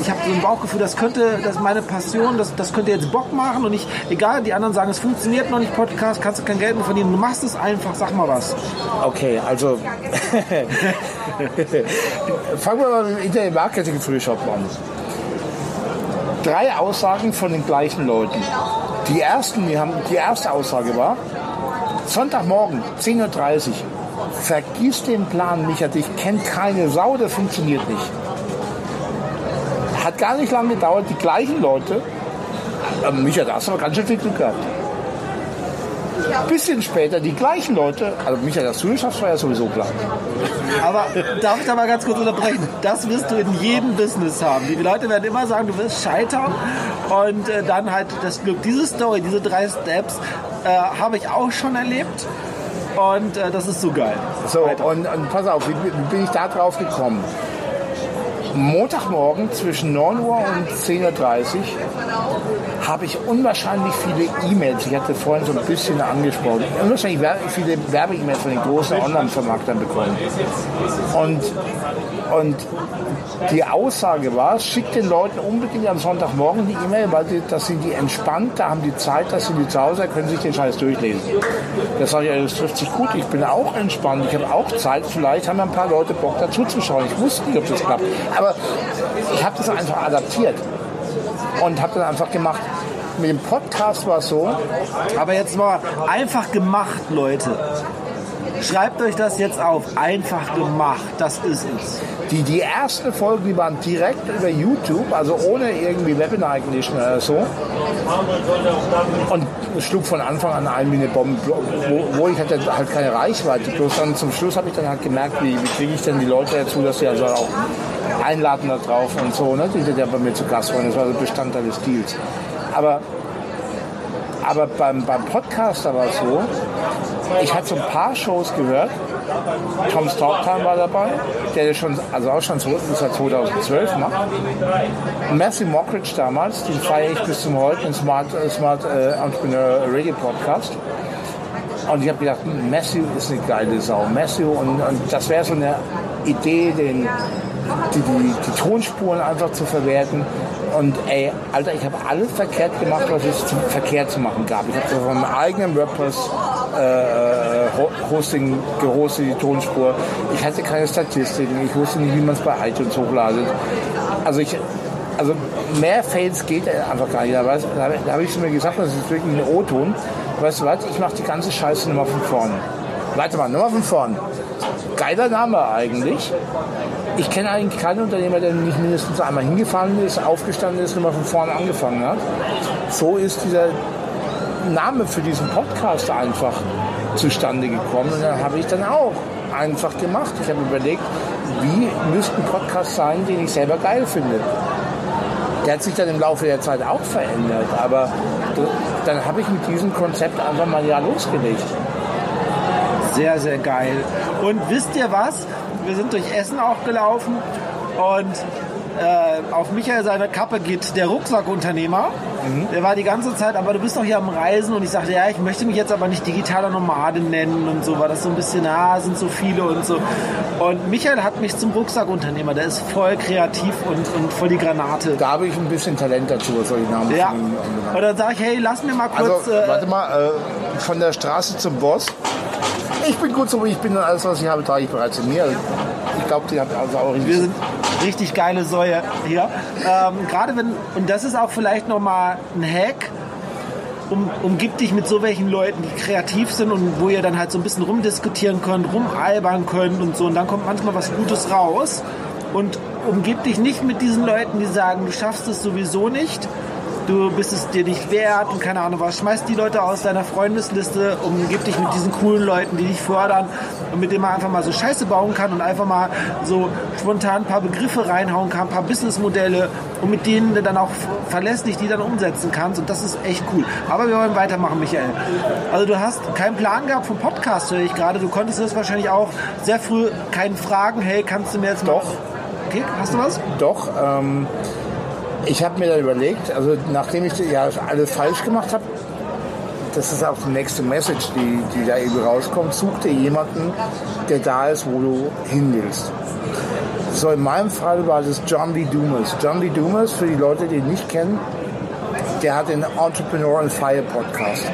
ich habe so ein Bauchgefühl, das könnte, das ist meine Passion, das, das könnte jetzt Bock machen und ich, egal, die anderen sagen, es funktioniert noch nicht, Podcast, kannst du kein Geld mehr verdienen, du machst es einfach, sag mal was. Okay, also fangen wir mal mit dem Internet Marketing Frühshop an. Drei Aussagen von den gleichen Leuten. Die ersten, die haben, die erste Aussage war, Sonntagmorgen, 10.30 Uhr. Vergiss den Plan, Micha, dich kennt keine Sau, das funktioniert nicht. Hat gar nicht lange gedauert, die gleichen Leute, äh, Micha, da hast du aber ganz schön viel Glück gehabt. Bisschen später die gleichen Leute, also Michael, dass du das schaffst, war ja sowieso klar. Aber darf ich da mal ganz kurz unterbrechen? Das wirst du in jedem Business haben. Die Leute werden immer sagen, du wirst scheitern und äh, dann halt das Glück. Diese Story, diese drei Steps äh, habe ich auch schon erlebt und äh, das ist so geil. So, und, und, pass auf, wie, wie bin ich da drauf gekommen? Montagmorgen zwischen 9 Uhr und 10.30 Uhr habe ich unwahrscheinlich viele E-Mails, ich hatte vorhin so ein bisschen angesprochen, unwahrscheinlich viele Werbe-E-Mails von den großen Online-Vermarktern bekommen. Und, und die Aussage war, schickt den Leuten unbedingt am Sonntagmorgen die E-Mail, weil die, das sind die entspannt, da haben die Zeit, dass sie die zu Hause können sich den Scheiß durchlesen. Das sage ich, das trifft sich gut, ich bin auch entspannt, ich habe auch Zeit, vielleicht haben ein paar Leute Bock dazu zu schauen. Ich wusste nicht, ob das klappt. Aber ich habe das einfach adaptiert und habe dann einfach gemacht. Mit dem Podcast war es so. Aber jetzt mal einfach gemacht, Leute. Schreibt euch das jetzt auf. Einfach gemacht. Das ist es. Die, die ersten Folgen, die waren direkt über YouTube, also ohne irgendwie Webinar Ignition oder so. Und schlug von Anfang an ein wie eine Bombe, wo, wo ich hatte halt keine Reichweite. Bloß dann zum Schluss habe ich dann halt gemerkt, wie, wie kriege ich denn die Leute dazu, dass sie also auch einladen da drauf und so, ne? die ja bei mir zu Gast waren. Das war so Bestandteil des Deals. Aber aber beim, beim Podcaster war es so, ich hatte so ein paar Shows gehört. Tom Talktime war dabei, der schon, also auch schon seit 2012 macht. Matthew Mockridge damals, den feiere ich bis zum heute, den Smart, äh, Smart äh, Entrepreneur Radio Podcast. Und ich habe gedacht, Matthew ist eine geile Sau. Matthew, und, und das wäre so eine Idee, den, die, die, die Tonspuren einfach zu verwerten und ey, Alter, ich habe alles verkehrt gemacht, was es zu, verkehrt zu machen gab. Ich habe so von meinem eigenen WordPress äh, Hosting gehostet, die Tonspur. Ich hatte keine Statistiken, ich wusste nicht, wie man es bei iTunes hochladet. Also ich, also mehr Fails geht einfach gar nicht. Da, da habe ich zu mir gesagt, das ist wirklich ein O-Ton. Weißt du was, ich mache die ganze Scheiße nochmal von vorne. Warte mal, nochmal von vorne. Geiler Name eigentlich ich kenne eigentlich keinen Unternehmer, der nicht mindestens einmal hingefahren ist, aufgestanden ist und mal von vorne angefangen hat. So ist dieser Name für diesen Podcast einfach zustande gekommen. Und dann habe ich dann auch einfach gemacht. Ich habe überlegt, wie müsste ein Podcast sein, den ich selber geil finde. Der hat sich dann im Laufe der Zeit auch verändert, aber dann habe ich mit diesem Konzept einfach mal ja losgelegt. Sehr, sehr geil. Und wisst ihr was? wir sind durch Essen auch gelaufen und äh, auf Michael seine Kappe geht der Rucksackunternehmer. Der war die ganze Zeit, aber du bist doch hier am Reisen und ich sagte, ja, ich möchte mich jetzt aber nicht digitaler Nomade nennen und so, weil das so ein bisschen, ah, sind so viele und so. Und Michael hat mich zum Rucksackunternehmer, der ist voll kreativ und, und voll die Granate. Da habe ich ein bisschen Talent dazu, was soll ich Namen Ja. Und dann sage ich, hey, lass mir mal kurz. Also, warte mal, äh, von der Straße zum Boss. Ich bin gut so, wie ich bin alles, was ich habe, trage ich bereits in mir. Ich glaube, die hat also auch Wir sind richtig geile Säue hier. Ähm, Gerade wenn, und das ist auch vielleicht nochmal ein Hack, um, umgib dich mit so welchen Leuten, die kreativ sind und wo ihr dann halt so ein bisschen rumdiskutieren könnt, rumalbern könnt und so. Und dann kommt manchmal was Gutes raus. Und umgib dich nicht mit diesen Leuten, die sagen, du schaffst es sowieso nicht. Du bist es dir nicht wert und keine Ahnung was. Schmeiß die Leute aus deiner Freundesliste, umgib dich mit diesen coolen Leuten, die dich fördern und mit denen man einfach mal so Scheiße bauen kann und einfach mal so spontan ein paar Begriffe reinhauen kann, ein paar Businessmodelle und mit denen du dann auch verlässlich die dann umsetzen kannst und das ist echt cool. Aber wir wollen weitermachen, Michael. Also du hast keinen Plan gehabt vom Podcast, höre ich gerade. Du konntest das wahrscheinlich auch sehr früh keinen fragen, hey, kannst du mir jetzt mal... Doch. Okay, hast du was? Doch, ähm, ich habe mir dann überlegt, also nachdem ich ja alles falsch gemacht habe, das ist auch die nächste Message, die, die da eben rauskommt, such dir jemanden, der da ist, wo du hin willst. So in meinem Fall war das John Lee Dumas. John Lee Dumas, für die Leute, die ihn nicht kennen, der hat den Entrepreneur on Fire Podcast.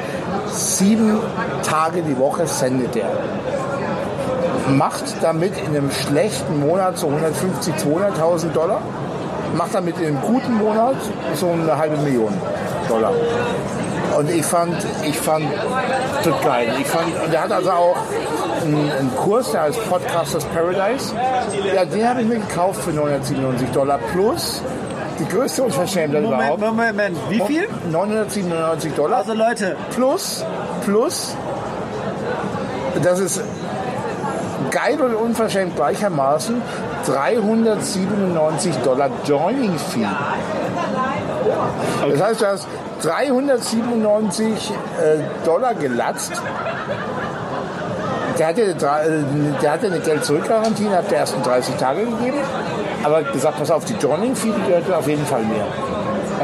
Sieben Tage die Woche sendet er. Macht damit in einem schlechten Monat so 150, 200.000 Dollar. Macht damit in einem guten Monat so eine halbe Million Dollar. Und ich fand, ich fand das geil. Ich fand, und er hat also auch einen, einen Kurs, der heißt Podcasters Paradise. Ja, den habe ich mir gekauft für 997 Dollar plus die größte Unverschämtheit Moment, überhaupt. Moment, Moment. Wie viel? 997 Dollar Also Leute, plus, plus, das ist geil und unverschämt gleichermaßen, 397 Dollar Joining Fee. Das heißt, du hast 397 äh, Dollar gelatzt. Der hat, dir, drei- äh, eine Geld-Zurück-Garantie innerhalb der ersten 30 Tage gegeben. Aber gesagt, pass auf, die Joining-Fee die gehört auf jeden Fall mehr.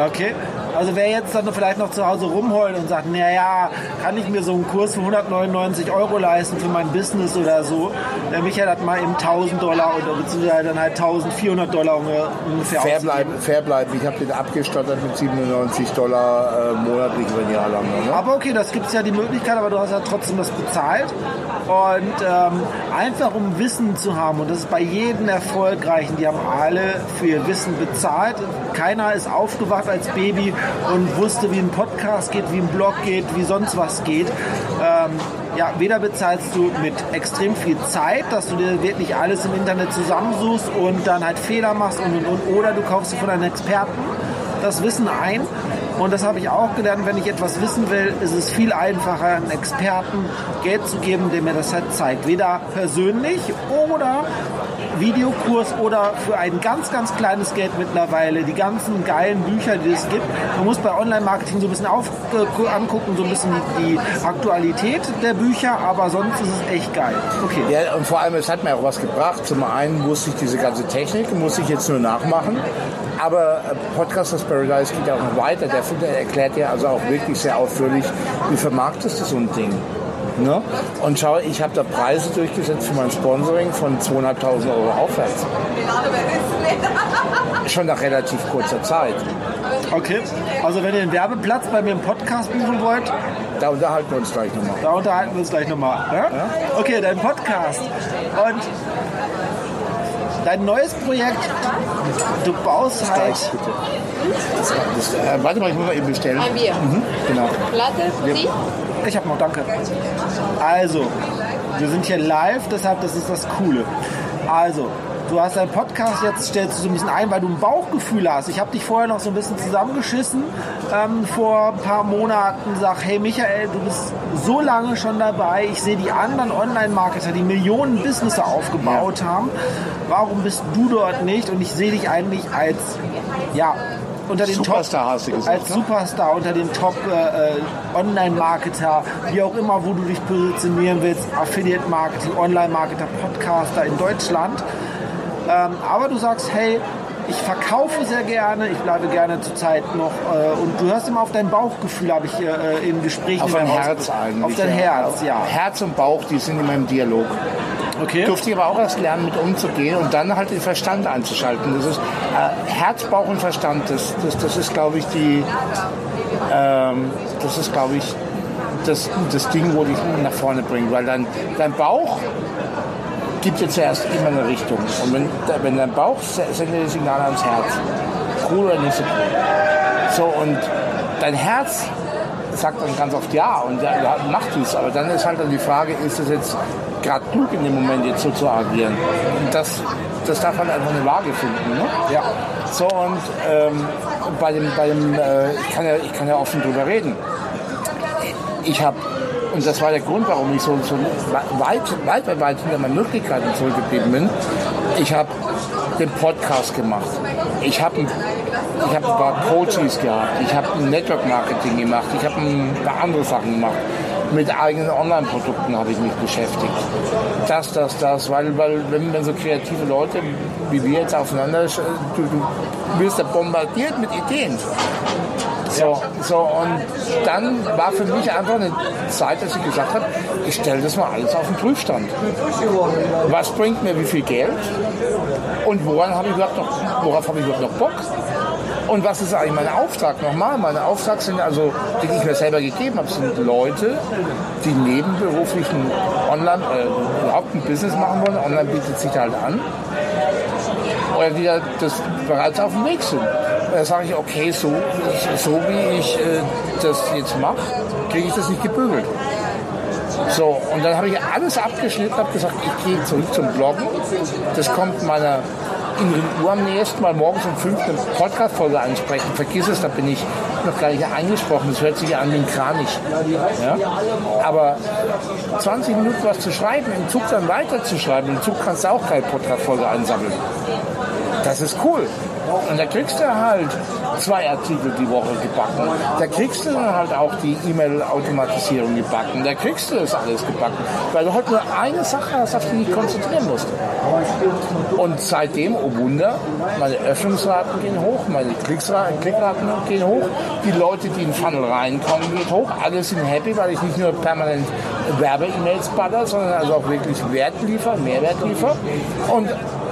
okay. Also wer jetzt dann vielleicht noch zu Hause rumheult und sagt, naja, kann ich mir so einen Kurs für 199 Euro leisten für mein Business oder so. Der Michael hat mal eben 1000 Dollar oder beziehungsweise dann halt 1400 Dollar ungefähr Fair bleiben, fair bleiben. Ich habe den abgestottert mit 97 Dollar äh, monatlich über ein Jahr lang. Ne? Aber okay, das gibt es ja die Möglichkeit, aber du hast ja trotzdem das bezahlt. Und ähm, einfach um Wissen zu haben, und das ist bei jedem Erfolgreichen, die haben alle für ihr Wissen bezahlt. Keiner ist aufgewacht als Baby und wusste, wie ein Podcast geht, wie ein Blog geht, wie sonst was geht. Ähm, ja, weder bezahlst du mit extrem viel Zeit, dass du dir wirklich alles im Internet zusammensuchst und dann halt Fehler machst und und und, oder du kaufst dir von einem Experten das Wissen ein. Und das habe ich auch gelernt, wenn ich etwas wissen will, ist es viel einfacher, einem Experten Geld zu geben, der mir das halt zeigt. Weder persönlich oder Videokurs oder für ein ganz, ganz kleines Geld mittlerweile. Die ganzen geilen Bücher, die es gibt. Man muss bei Online-Marketing so ein bisschen auf, äh, angucken, so ein bisschen die, Aktualität der Bücher, aber sonst ist es echt geil. Okay. Ja, und vor allem, es hat mir auch was gebracht. Zum einen musste ich diese ganze Technik, musste ich jetzt nur nachmachen. Aber äh, Podcasters Paradise geht ja auch noch weiter. Der, der erklärt ja also auch wirklich sehr ausführlich, wie vermarktest du so ein Ding. Ne? Und schau, ich habe da Preise durchgesetzt für mein Sponsoring von 2.500 Euro aufwärts. Schon nach relativ kurzer Zeit. Okay. Also wenn ihr einen Werbeplatz bei mir im Podcast buchen wollt, Da unterhalten wir uns gleich nochmal. Da unterhalten wir uns gleich nochmal. Ja? Okay, dein Podcast. Und dein neues Projekt, du baust halt. Gleich, bitte. Das, das, äh, warte mal, ich muss mal eben bestellen. Ein Bier. Genau. Platte für Sie? Ich hab noch, danke. Also, wir sind hier live, deshalb das ist das Coole. Also, du hast deinen Podcast, jetzt stellst du so ein bisschen ein, weil du ein Bauchgefühl hast. Ich habe dich vorher noch so ein bisschen zusammengeschissen ähm, vor ein paar Monaten. Sag, hey Michael, du bist so lange schon dabei. Ich sehe die anderen Online-Marketer, die Millionen Business aufgebaut haben. Warum bist du dort nicht? Und ich sehe dich eigentlich als, ja, unter den Superstar Top, hast du gesagt, als ne? Superstar unter den Top äh, äh, Online-Marketer, wie auch immer, wo du dich positionieren willst, Affiliate-Marketing, Online-Marketer, Podcaster in Deutschland. Ähm, aber du sagst, hey, ich verkaufe sehr gerne, ich bleibe gerne zur Zeit noch äh, und du hörst immer auf dein Bauchgefühl, habe ich äh, in Gesprächen Auf mein Herz eigentlich. Auf dein Herz, ja. Herz und Bauch, die sind immer im Dialog. Okay. Durfte ich aber auch erst lernen, mit umzugehen und dann halt den Verstand einzuschalten. Das ist äh, Herz, Bauch und Verstand. Das, das, das ist, glaube ich, die, ähm, das ist, glaube ich, das, das Ding, wo dich nach vorne bringt. Weil dein, dein Bauch gibt dir zuerst immer eine Richtung. Und wenn, wenn dein Bauch sendet das Signal ans Herz. Cool oder nicht so cool. So, und dein Herz sagt dann ganz oft ja und ja, macht es. Aber dann ist halt dann die Frage, ist es jetzt gerade klug in dem Moment jetzt so zu agieren? Und das, das darf halt einfach eine Waage finden. Ne? Ja. So und ähm, bei dem, bei dem äh, ich, kann ja, ich kann ja offen drüber reden. Ich habe, und das war der Grund, warum ich so, so weit, weit, weit, weit hinter meinen Möglichkeiten zurückgeblieben bin. Ich habe den Podcast gemacht. Ich habe ich habe ein paar Coaches gehabt. Ich habe Network Marketing gemacht. Ich habe ein paar andere Sachen gemacht. Mit eigenen Online-Produkten habe ich mich beschäftigt. Das, das, das, weil, weil wenn, wenn so kreative Leute wie wir jetzt aufeinander, du, du wirst ja bombardiert mit Ideen. So, so, und dann war für mich einfach eine Zeit, dass ich gesagt habe, ich stelle das mal alles auf den Prüfstand. Was bringt mir wie viel Geld? Und woran habe ich überhaupt noch, worauf habe ich überhaupt noch Bock? Und was ist eigentlich mein Auftrag? Nochmal, meine Auftrag sind also, die ich mir selber gegeben habe, sind Leute, die nebenberuflichen Online, äh, überhaupt ein Business machen wollen. Online bietet sich halt an. Oder die das bereits auf dem Weg sind. Da sage ich, okay, so, so wie ich äh, das jetzt mache, kriege ich das nicht gebügelt. So, und dann habe ich alles abgeschnitten, habe gesagt, ich gehe zurück zum Bloggen. Das kommt meiner inneren Uhr am nächsten Mal morgens um 5 eine Podcast-Folge ansprechen. Vergiss es, da bin ich noch gar nicht eingesprochen. Das hört sich an wie ein Kranich. Ja? Aber 20 Minuten was zu schreiben, im Zug dann weiterzuschreiben, im Zug kannst du auch keine Podcast-Folge einsammeln. Das ist cool. Und da kriegst du halt zwei Artikel die Woche gebacken. Da kriegst du dann halt auch die E-Mail-Automatisierung gebacken. Da kriegst du das alles gebacken. Weil du halt nur eine Sache hast, auf die du dich konzentrieren musst. Und seitdem, oh Wunder, meine Öffnungsraten gehen hoch, meine Klicksraten, Klickraten gehen hoch, die Leute, die in den Funnel reinkommen, gehen hoch. Alle sind happy, weil ich nicht nur permanent Werbe-E-Mails baller, sondern also auch wirklich Wert liefere, Mehrwert liefere. Und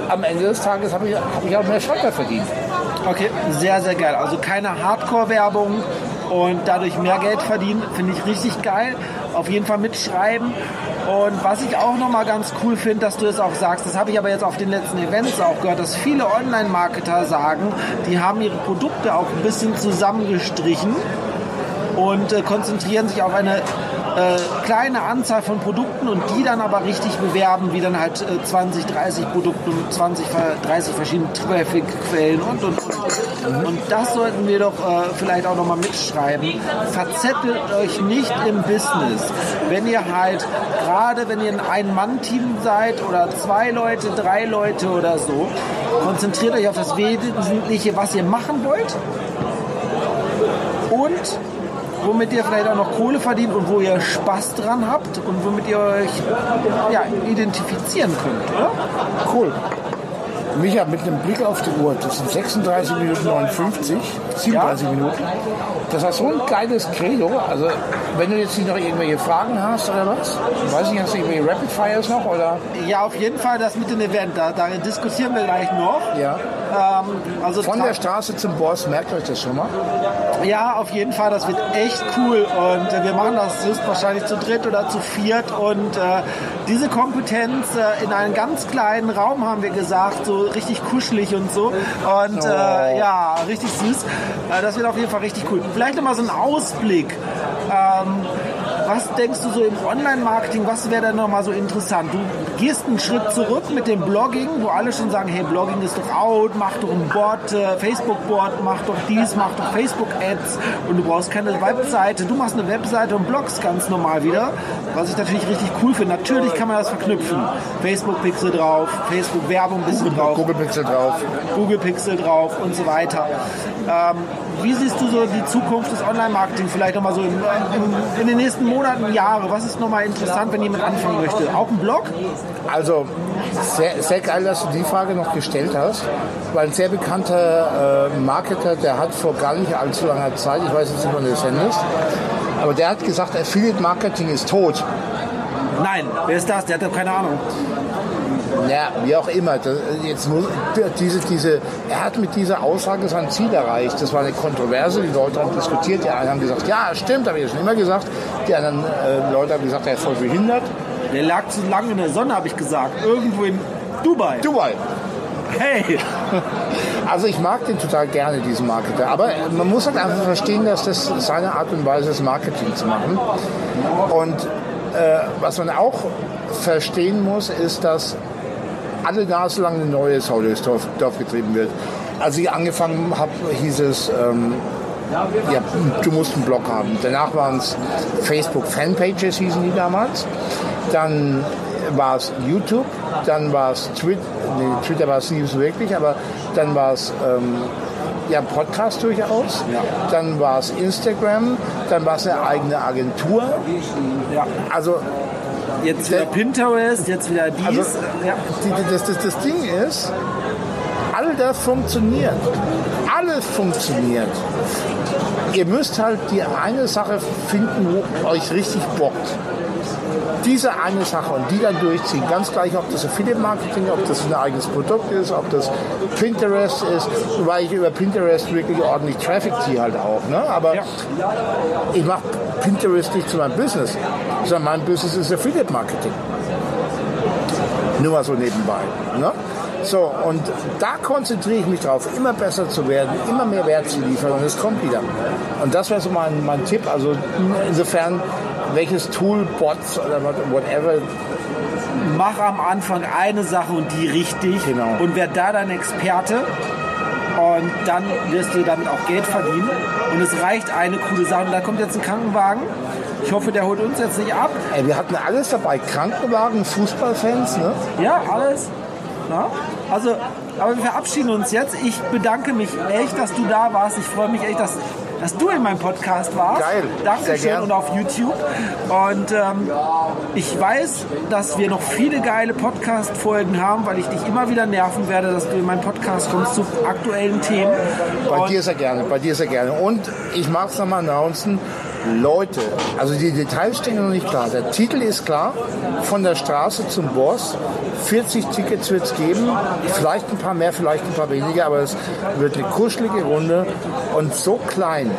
am Ende des Tages habe ich, hab ich auch mehr Steuer verdient. Okay, sehr, sehr geil. Also keine Hardcore-Werbung und dadurch mehr Geld verdienen, finde ich richtig geil. Auf jeden Fall mitschreiben. Und was ich auch nochmal ganz cool finde, dass du es auch sagst, das habe ich aber jetzt auf den letzten Events auch gehört, dass viele Online-Marketer sagen, die haben ihre Produkte auch ein bisschen zusammengestrichen und äh, konzentrieren sich auf eine äh, kleine Anzahl von Produkten und die dann aber richtig bewerben, wie dann halt äh, 20, 30 Produkte mit 20, 30 verschiedenen Traffic-Quellen und, und, und. Und das sollten wir doch äh, vielleicht auch nochmal mitschreiben. Verzettelt euch nicht im Business. Wenn ihr halt, gerade wenn ihr ein Ein-Mann-Team seid oder zwei Leute, drei Leute oder so, konzentriert euch auf das Wesentliche, was ihr machen wollt. Und womit ihr vielleicht auch noch Kohle verdient und wo ihr Spaß dran habt und womit ihr euch ja, identifizieren könnt, oder? Cool. Micha, mit einem Blick auf die Uhr, das sind 36 Minuten 59, 37 ja. Minuten. Das ist so ein geiles Credo. Also, wenn du jetzt nicht noch irgendwelche Fragen hast oder was? Weiß nicht, hast du irgendwelche Rapid Fires noch? Oder? Ja, auf jeden Fall das mit dem Event. Da, da diskutieren wir gleich noch. Ja. Ähm, also Von der Straße zum Boss, merkt euch das schon mal? Ja, auf jeden Fall. Das wird echt cool. Und äh, wir machen das höchstwahrscheinlich zu dritt oder zu viert. Und äh, diese Kompetenz äh, in einem ganz kleinen Raum, haben wir gesagt, so richtig kuschelig und so. Und äh, oh. ja, richtig süß. Äh, das wird auf jeden Fall richtig cool. Vielleicht nochmal so ein Ausblick. Ähm, was denkst du so im Online-Marketing, was wäre denn nochmal so interessant? Du gehst einen Schritt zurück mit dem Blogging, wo alle schon sagen, hey, Blogging ist doch out, mach doch ein Board, äh, Facebook-Board, mach doch dies, mach doch Facebook-Ads und du brauchst keine Webseite. Du machst eine Webseite und bloggst ganz normal wieder, was ich natürlich richtig cool finde. Natürlich kann man das verknüpfen. Facebook-Pixel drauf, Facebook-Werbung ein bisschen drauf. Google-Pixel drauf. Google-Pixel drauf und so weiter. Ähm, wie siehst du so die Zukunft des Online-Marketing vielleicht nochmal so in, in, in den nächsten Monaten, Jahre? Was ist nochmal interessant, wenn jemand anfangen möchte? Auch ein Blog? Also, Sehr, sehr geil, dass du die Frage noch gestellt hast, weil ein sehr bekannter äh, Marketer, der hat vor gar nicht allzu langer Zeit, ich weiß jetzt nicht, wann du das sendest, aber der hat gesagt, Affiliate Marketing ist tot. Nein, wer ist das? Der hat doch keine Ahnung. Ja, wie auch immer. Das, jetzt muss, diese, diese, er hat mit dieser Aussage sein Ziel erreicht. Das war eine Kontroverse. Die Leute haben diskutiert. Die einen haben gesagt, ja, stimmt, habe ich ja schon immer gesagt. Die anderen äh, Leute haben gesagt, er ist voll behindert. Der lag zu lange in der Sonne, habe ich gesagt. Irgendwo in Dubai. Dubai. Hey! Also ich mag den total gerne, diesen Marketer. Aber man muss halt einfach verstehen, dass das seine Art und Weise ist, Marketing zu machen. Und äh, was man auch verstehen muss, ist, dass alle Nase lang eine neue Sau durchs Dorf, Dorf getrieben wird. Als ich angefangen habe, hieß es, ähm, ja, du musst einen Blog haben. Danach waren es Facebook-Fanpages, hießen die damals. Dann war es YouTube, dann war es Twitter, nee, Twitter war es nie so wirklich, aber dann war es ähm, ja, Podcast durchaus, Ja. dann war es Instagram, dann war es eine eigene Agentur. Ja. Also Jetzt wieder Pinterest, jetzt wieder dies. Also, ja. die, das, das, das Ding ist, all das funktioniert. Alles funktioniert. Ihr müsst halt die eine Sache finden, wo euch richtig bockt. Diese eine Sache und die dann durchziehen. Ganz gleich, ob das Affiliate Marketing, ob das ein eigenes Produkt ist, ob das Pinterest ist, weil ich über Pinterest wirklich ordentlich Traffic ziehe halt auch. Ne? Aber Ja. ich mache Pinterest nicht zu meinem Business, sondern mein Business ist Affiliate Marketing. Nur mal so nebenbei. Ne? So, und da konzentriere ich mich drauf, immer besser zu werden, immer mehr Wert zu liefern und es kommt wieder. Und das wäre so mein, mein Tipp. Also insofern, welches Tool, Bots oder what- whatever, Mach am Anfang eine Sache und die richtig. Genau. Und werd da dein Experte. Und dann wirst du damit auch Geld verdienen. Und es reicht eine coole Sache. Und da kommt jetzt ein Krankenwagen. Ich hoffe, der holt uns jetzt nicht ab. ey, wir hatten alles dabei, Krankenwagen, Fußballfans, ne? Ja, alles. Na? Also, aber wir verabschieden uns jetzt. Ich bedanke mich echt, dass du da warst. Ich freue mich echt, dass, dass du in meinem Podcast warst. Geil. Dankeschön und auf YouTube. Und ähm, ich weiß, dass wir noch viele geile Podcast-Folgen haben, weil ich dich immer wieder nerven werde, dass du in meinen Podcast kommst zu aktuellen Themen. Bei Und dir sehr gerne, bei dir sehr gerne. Und ich mag es nochmal announcen, Leute, also die Details stehen noch nicht klar. Der Titel ist klar, von der Straße zum Boss. 40 Tickets wird es geben, vielleicht ein paar mehr, vielleicht ein paar weniger, aber es wird eine kuschelige Runde und so klein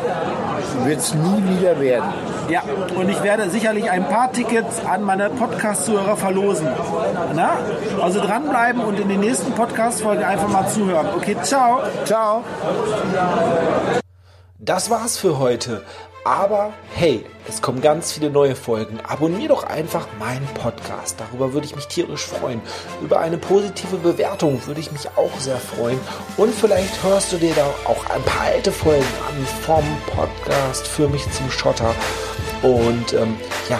wird es nie wieder werden. Ja, und ich werde sicherlich ein paar Tickets an meine Podcast-Zuhörer verlosen. Na? Also dranbleiben und in den nächsten Podcast-Folgen einfach mal zuhören. Okay, ciao. Ciao! Das war's für heute. Aber hey, es kommen ganz viele neue Folgen. Abonnier doch einfach meinen Podcast. Darüber würde ich mich tierisch freuen. Über eine positive Bewertung würde ich mich auch sehr freuen. Und vielleicht hörst du dir da auch ein paar alte Folgen an vom Podcast für mich zum Schotter. Und ähm, ja,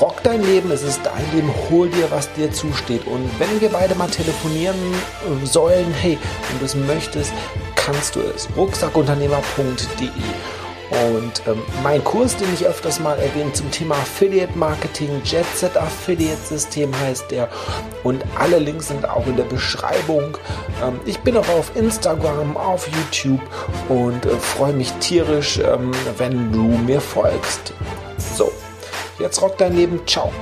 Rock dein Leben, es ist dein Leben, hol dir, was dir zusteht. Und wenn wir beide mal telefonieren äh, sollen, hey, wenn du es möchtest, kannst du es. Rucksackunternehmer.de und ähm, mein Kurs, den ich öfters mal erwähne zum Thema Affiliate Marketing, Jetset Affiliate System heißt der. Und alle Links sind auch in der Beschreibung. Ähm, ich bin auch auf Instagram, auf YouTube und äh, freue mich tierisch, ähm, wenn du mir folgst. So, jetzt rock dein Leben. Ciao.